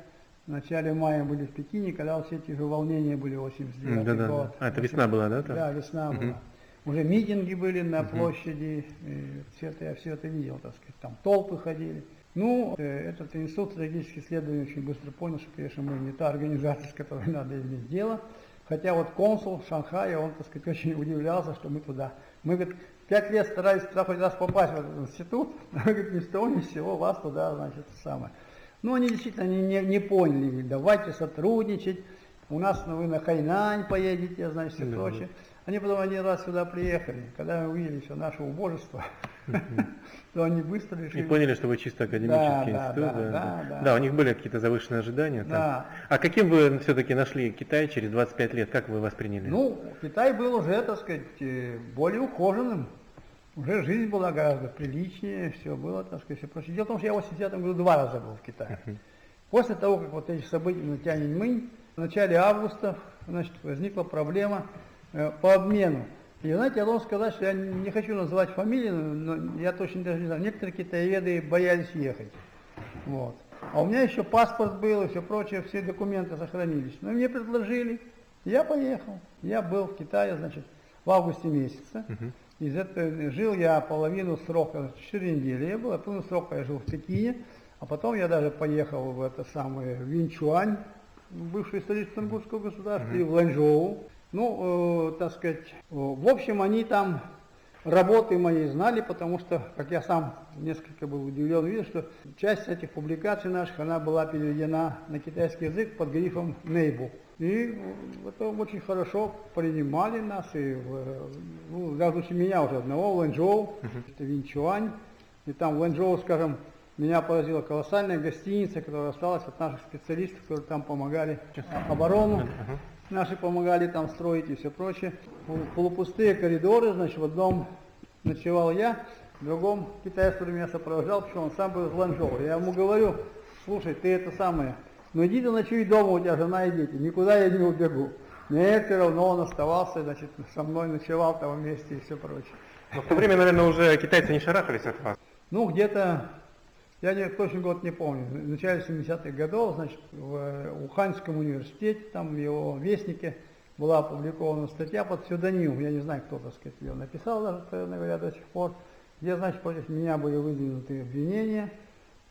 в начале мая были в Пекине, когда все эти же волнения были 89 да, да, год. А, это весна была, да? Там? Да, весна угу. была. Уже митинги были на угу. площади, все это, я все это видел, так сказать, там толпы ходили. Ну, э, этот институт стратегических исследований очень быстро понял, что, конечно, мы не та организация, с которой надо иметь дело. Хотя вот консул в Шанхае, он, так сказать, [LAUGHS] очень удивлялся, что мы туда. Мы, говорит, пять лет старались туда хоть раз попасть, в этот институт, но, [LAUGHS] говорит, ни с того ни с сего вас туда, значит, самое. Ну, они действительно не, не, не поняли, говорит, давайте сотрудничать, у нас ну, вы на Хайнань поедете, значит, все да. прочее. Они потом один раз сюда приехали, когда увидели все наше убожество, то они быстро решили... И поняли, что вы чисто академический да, институт. Да, да, да, да. да, у них были какие-то завышенные ожидания. Там. Да. А каким вы все-таки нашли Китай через 25 лет? Как вы восприняли? Ну, Китай был уже, так сказать, э, более ухоженным. Уже жизнь была гораздо приличнее, все было, так сказать, все прочее. Дело в том, что я в 80 году два раза был в Китае. После того, как вот эти события на Тяньаньмынь, в начале августа, значит, возникла проблема по обмену. И знаете, я должен сказать, что я не хочу называть фамилии, но я точно даже не знаю. Некоторые китаеведы боялись ехать. Вот. А у меня еще паспорт был и все прочее, все документы сохранились. Но мне предложили, я поехал. Я был в Китае, значит, в августе месяце. Uh-huh. Из этого жил я половину срока, 4 недели я был, а половину срока я жил в Пекине, а потом я даже поехал в это самое Винчуань, бывший столицу Тангутского государства, uh-huh. и в Ланчжоу. Ну, э, так сказать, э, в общем, они там работы мои знали, потому что, как я сам несколько был удивлен, видел, что часть этих публикаций наших, она была переведена на китайский язык под грифом «Нейбу». И это очень хорошо принимали нас, и, ну, даже меня уже одного, в Лэнчжоу, это Винчуань, и там в Лэнчжоу, скажем, меня поразила колоссальная гостиница, которая осталась от наших специалистов, которые там помогали оборону Наши помогали там строить и все прочее. Полупустые коридоры, значит, в одном ночевал я, в другом китаец, который меня сопровождал, почему он сам был из Ланчжоу. Я ему говорю, слушай, ты это самое, ну иди ты ночуй дома, у тебя жена и дети, никуда я не убегу. Нет, все равно он оставался, значит, со мной ночевал там вместе и все прочее. Но в то время, наверное, уже китайцы не шарахались от вас. Ну, где-то я не, точный год не помню. В начале 70-х годов, значит, в Уханьском университете, там в его вестнике была опубликована статья под псевдонимом, я не знаю, кто, так сказать, ее написал даже, наверное, говоря, до сих пор, где, значит, против меня были выдвинуты обвинения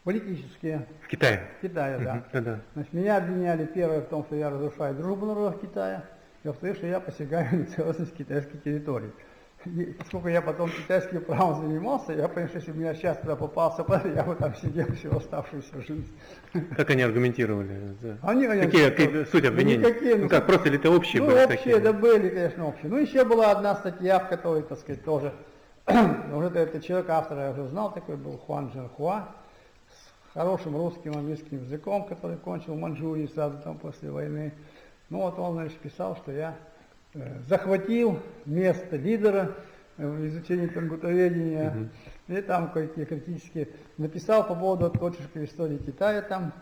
политические. В Китае? В Китае, да. да. Значит, меня обвиняли первое в том, что я разрушаю дружбу народов Китая, и во-вторых, что я посягаю на целостность китайской территории поскольку я потом китайским правом занимался, я понял, что если бы меня сейчас туда попался, я бы там сидел всю оставшуюся жизнь. Как они аргументировали? Они, они, какие, какие суть обвинений? Ну, никакие, ну, ну как, просто ли это общие ну, были? общие, такие? да были, конечно, общие. Ну, еще была одна статья, в которой, так сказать, тоже, [CLEARS THROAT] уже этот человек, автора я уже знал, такой был Хуан Джанхуа, с хорошим русским, английским языком, который кончил в Манчжурии сразу там после войны. Ну, вот он, значит, писал, что я захватил место лидера э, в изучении тангутоведения, угу. и там какие критические, написал по поводу творческой истории Китая там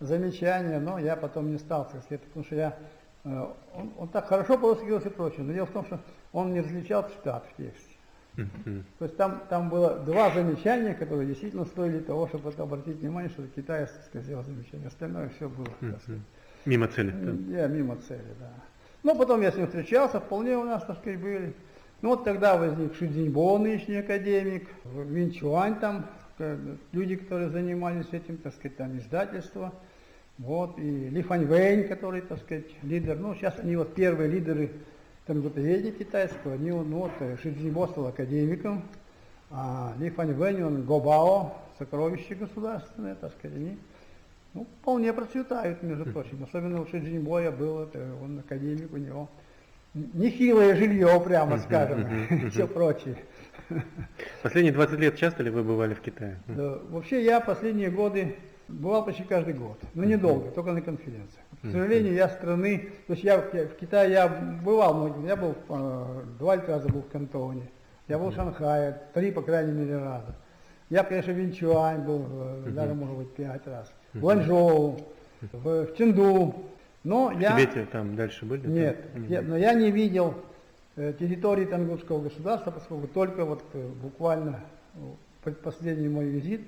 замечания, но я потом не стал, так сказать, потому что я, э, он, он так хорошо по-русски и прочее, но дело в том, что он не различал цитат в тексте. Uh-huh. То есть там, там было два замечания, которые действительно стоили того, чтобы обратить внимание, что китаец сказал замечание. Остальное все было. Uh-huh. Мимо цели. Да. Я мимо цели, да. Ну, потом я с ним встречался, вполне у нас, так сказать, были. Ну, вот тогда возник Шидзиньбо, нынешний академик, Винчуань там, люди, которые занимались этим, так сказать, там издательство. Вот, и Ли Фань Вэнь, который, так сказать, лидер. Ну, сейчас они вот первые лидеры тангутоведения китайского. Они, ну, вот, Шидзиньбо стал академиком, а Ли Фань Вэнь, он Гобао, сокровище государственное, так сказать, они ну, вполне процветают, между прочим. Особенно у Шиджинбоя был, это, он академик, у него нехилое жилье, прямо скажем, [LAUGHS] и все прочее. Последние 20 лет часто ли вы бывали в Китае? Да, вообще я последние годы бывал почти каждый год, но недолго, только на конференциях. К сожалению, я страны, то есть я в Китае я бывал, я был э, два раза был в Кантоне, я был в Шанхае, три, по крайней мере, раза. Я, конечно, в Винчуань был, э, даже, может быть, пять раз в Ланчжоу, в, в Ченду. Но в я... Тибете там дальше были? Нет, я, но я не видел э, территории Тангутского государства, поскольку только вот э, буквально э, предпоследний мой визит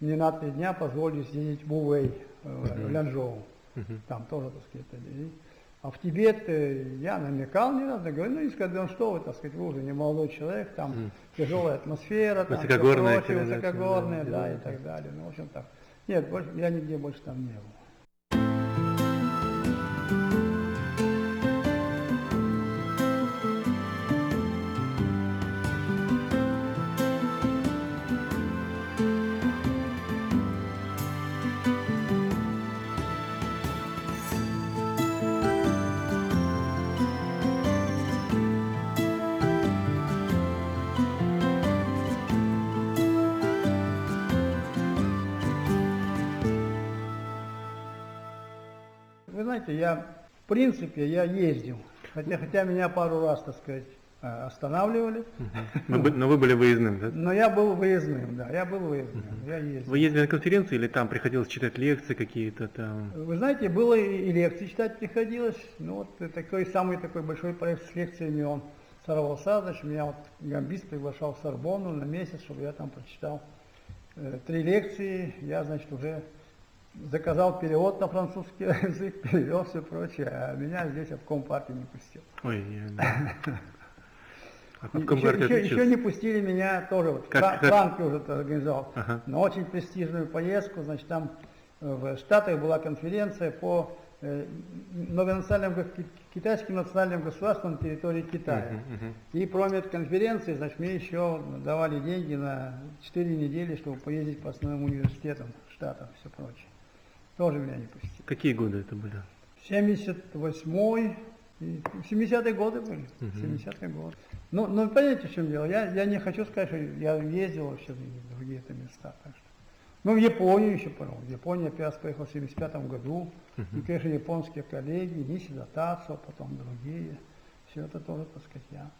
мне на три дня позволили съездить в Бувей, э, в Лянчжоу. Там тоже, так сказать, а в Тибет я намекал не раз, говорю, ну и сказать, ну что вы, так сказать, вы уже не молодой человек, там тяжелая атмосфера, там высокогорная, прочее, высокогорная, да, да, и так далее. Ну, в общем так. Нет, больше, я нигде больше там не был. Знаете, я, в принципе, я ездил, хотя, хотя меня пару раз, так сказать, э, останавливали. Но, но вы были выездным, да? Но я был выездным, да, я был выездным, я ездил. Вы ездили на конференции или там приходилось читать лекции какие-то там? Вы знаете, было и лекции читать приходилось, ну вот такой самый такой большой проект с лекциями, он сорвался, значит, меня вот Гамбис приглашал в Сорбонну на месяц, чтобы я там прочитал э, три лекции. Я, значит, уже заказал перевод на французский [LAUGHS] язык, перевел все прочее, а меня здесь обком партии не пустил. Ой, я... еще, еще, еще не пустили меня тоже, вот, как, Франк уже это организовал, ага. на очень престижную поездку, значит, там э, в Штатах была конференция по э, многонациональным китайским национальным государствам на территории Китая. Uh-huh, uh-huh. И кроме этой конференции, значит, мне еще давали деньги на 4 недели, чтобы поездить по основным университетам штатов все прочее. Тоже меня не пустили. Какие годы это были? 78-й, 70-е годы были, uh-huh. 70-е годы. Ну, ну, понимаете, в чем дело? Я, я не хочу сказать, что я ездил вообще в другие это места. Так что. Ну, в Японию еще понял. В Японию я первый раз поехал в 75 году. Uh-huh. И, конечно, японские коллеги, Нисида Тацо, потом другие. Все это тоже, так сказать, я.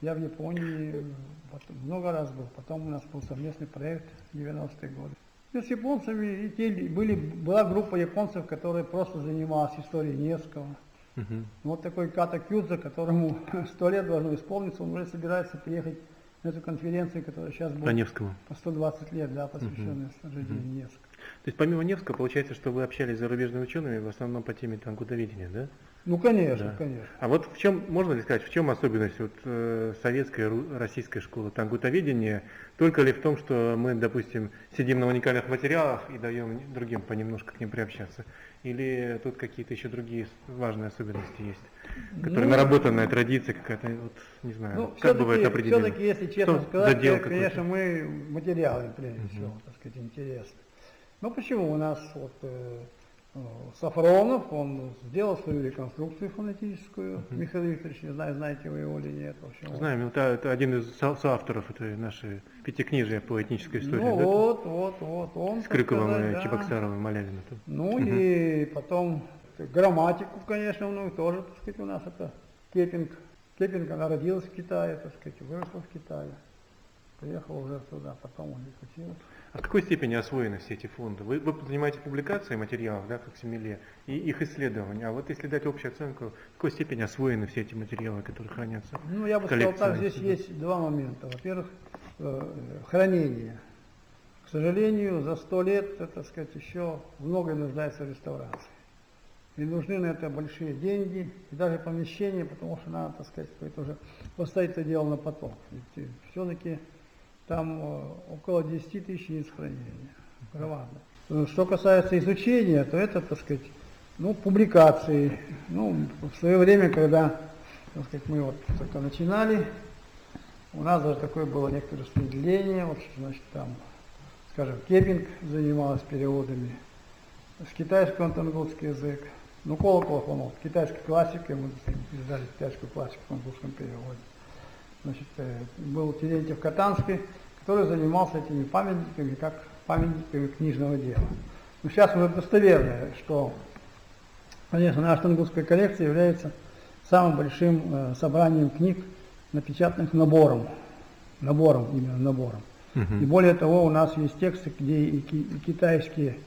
Я в Японии потом, много раз был. Потом у нас был совместный проект в 90-е годы. И с японцами те, были, была группа японцев, которая просто занималась историей Невского. Uh-huh. Вот такой Ката Кюдза, которому [LAUGHS] сто лет должно исполниться, он уже собирается приехать на эту конференцию, которая сейчас будет по, Невскому. по 120 лет, да, посвященная uh-huh. рождению uh-huh. Невского. То есть помимо Невского, получается, что вы общались с зарубежными учеными в основном по теме тангутоведения, да? Ну, конечно, да. конечно. А вот в чем, можно ли сказать, в чем особенность вот, э, советской, российской школы тангутоведения? Только ли в том, что мы, допустим, сидим на уникальных материалах и даем другим понемножку к ним приобщаться? Или тут какие-то еще другие важные особенности есть, которые ну, наработанная традиция какая-то, вот, не знаю, ну, как бывает определено? Все-таки, если честно что сказать, то, конечно, мы материалы, прежде угу. всего, так сказать, интересны. Ну почему у нас вот э, Э, Сафронов, он сделал свою реконструкцию фонетическую. Uh-huh. Михаил Викторович, не знаю, знаете вы его или нет. Общем, Знаем, это, это один из со- соавторов этой нашей пятикнижия по этнической истории. Ну да? вот, вот, вот. Он, С Крюковым сказать, и да. Чебоксаровым, Малявиным. Ну uh-huh. и потом грамматику, конечно, ну тоже, так сказать, у нас это Кепинг. Кепинг, она родилась в Китае, так сказать, выросла в Китае. Приехала уже туда, потом уже училась. А в какой степени освоены все эти фонды? Вы, вы занимаетесь публикацией материалов, да, как Семиле, и их исследования. А вот если дать общую оценку, в какой степени освоены все эти материалы, которые хранятся? Ну, я бы сказал так, здесь есть два момента. Во-первых, э, хранение. К сожалению, за сто лет, так сказать, еще многое нуждается в реставрации. И нужны на это большие деньги, и даже помещения, потому что надо, так сказать, уже поставить это дело на поток. Ведь все-таки там э, около 10 тысяч единиц хранения. Громадно. Э, что касается изучения, то это, так сказать, ну, публикации. Ну, в свое время, когда, так сказать, мы вот только начинали, у нас даже такое было некоторое распределение, вот, значит, там, скажем, Кепинг занималась переводами с китайского на тангутский язык. Ну, Колоколов, он вот, китайской классикой, мы издали китайскую классику в тангутском переводе значит, э, был Терентьев Катанский, который занимался этими памятниками как памятниками книжного дела. Но сейчас уже достоверно, что, конечно, наша тангутская коллекция является самым большим э, собранием книг, напечатанных набором, набором, именно набором. Uh-huh. И более того, у нас есть тексты, где и, и китайский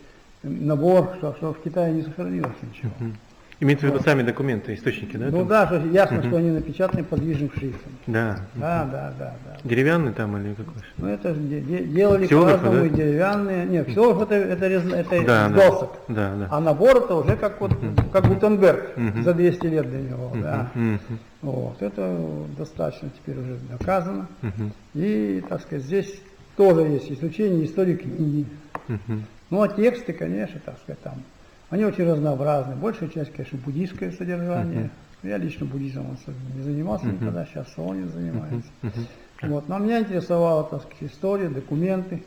набор, что, что в Китае не сохранилось ничего. Uh-huh. Имеется в виду сами документы, источники, да? Ну там? да, ясно, что они напечатаны подвижным шрифтом. Да. Да, да, да, да. Деревянный там или какой? Ну это же делали по-разному, и деревянные. Нет, все это, это, это да, досок. Да, да. А набор это уже как вот, как Гутенберг за 200 лет до него, да. Вот, это достаточно теперь уже доказано. И, так сказать, здесь тоже есть изучение истории книги. Ну а тексты, конечно, так сказать, там они очень разнообразны. Большая часть, конечно, буддийское содержание. Uh-huh. Я лично буддизмом не занимался uh-huh. никогда, сейчас Соня занимается. Uh-huh. Вот. Но меня интересовала, так сказать, история, документы,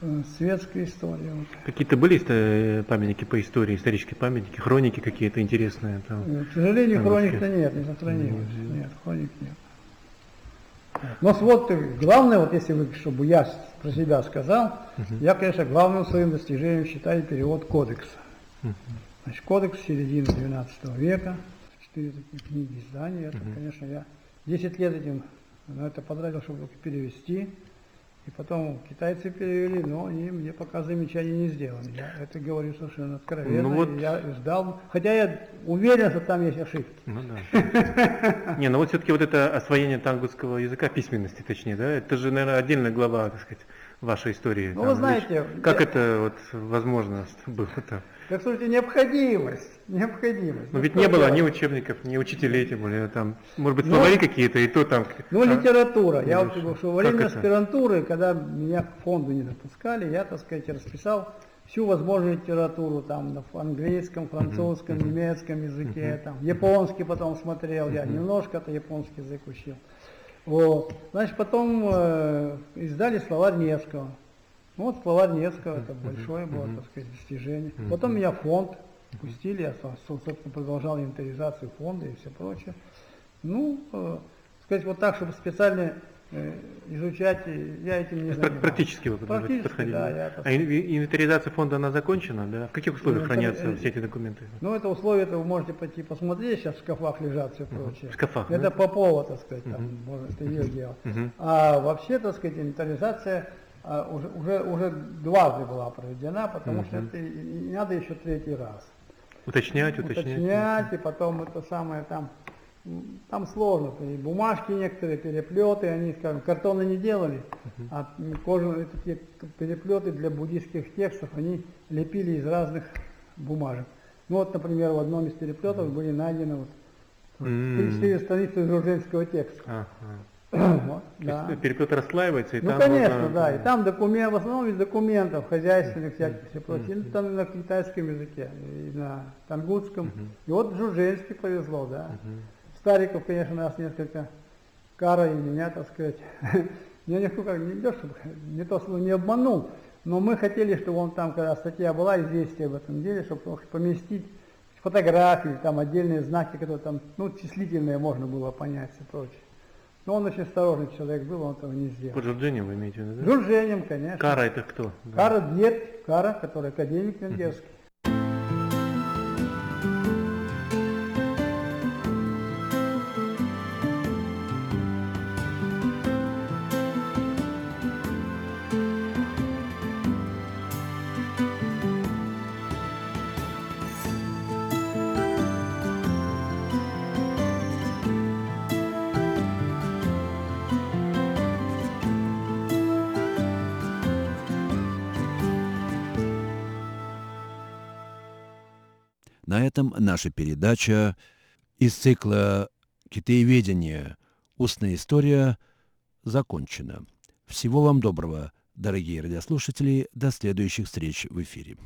э, светская история. Какие-то были э, памятники по истории, исторические памятники, хроники какие-то интересные? Там, э, К сожалению, хроник-то нет, не сохранилось. Mm-hmm. Нет, хроник нет. Но вот главное, вот если вы, чтобы я про себя сказал, uh-huh. я, конечно, главным своим достижением считаю перевод кодекса. Значит, кодекс середины 12 века, четыре такие книги издания. Это, конечно, я 10 лет этим на это потратил, чтобы перевести. И потом китайцы перевели, но они мне пока замечаний не сделали. Я это говорю совершенно откровенно. Ну вот... Я ждал, хотя я уверен, что там есть ошибки. Ну да. [LAUGHS] Не, ну вот все-таки вот это освоение тангутского языка, письменности точнее, да, это же, наверное, отдельная глава, так сказать, вашей истории. Ну, вы знаете... Как это вот возможно было-то? [LAUGHS] Так, слушайте, необходимость. Необходимость. Но ну, ведь не было ни учебников, ни учителей, тем более там, может быть, словари ну, какие-то, и то там. Ну, а, литература. Я вот во время аспирантуры, когда меня к фонду не допускали, я, так сказать, расписал всю возможную литературу там на английском, французском, uh-huh. немецком языке, uh-huh. там, японский потом смотрел, uh-huh. я немножко-то японский язык учил. Вот. Значит, потом э, издали словарь Невского. Ну, вот словарь Невского, это большое было, так сказать, достижение. Потом меня фонд пустили, я, собственно, продолжал инвентаризацию фонда и все прочее. Ну, э, сказать, вот так, чтобы специально э, изучать, я этим не занимаюсь. Практически вы Практически, подходили. Да, я, а инвентаризация фонда, она закончена, да? В каких условиях ну, хранятся э, все эти документы? Ну, это условия, это вы можете пойти посмотреть, сейчас в шкафах лежат все прочее. В шкафах, Это да? Попова, так сказать, там, uh можно это ее делать. uh А вообще, так сказать, инвентаризация уже, уже, уже дважды была проведена, потому uh что это не надо еще третий раз. Уточнять, уточнять. Уточнять, и потом это самое там, там сложно. И бумажки некоторые, переплеты, они, скажем, картона не делали, uh а кожаные такие переплеты для буддийских текстов, они лепили из разных бумажек. Ну вот, например, в одном из переплетов uh были найдены вот, mm-hmm. 4 страницы журженского текста. Uh-huh. Да. Переплет расслаивается, и ну, там конечно, можно... да. И там документ, в основном из документов хозяйственных всяких все прочее. Mm-hmm. Там на китайском языке, и на тангутском. Mm-hmm. И вот Жужельский повезло, да. Mm-hmm. Стариков, конечно, нас несколько Кара и меня, так сказать, [LAUGHS] меня нисколько не идет, чтобы не то слово не обманул, но мы хотели, чтобы он там, когда статья была, известие об этом деле, чтобы поместить фотографии, там отдельные знаки, которые там, ну, числительные можно было понять и прочее. Но он очень осторожный человек был, он этого не сделал. Под Журджением вы имеете в виду, да? Журджением, конечно. Кара это кто? Кара Дед, Кара, который академик венгерский. Этом наша передача из цикла «Китаеведение. Устная история» закончена. Всего вам доброго, дорогие радиослушатели. До следующих встреч в эфире.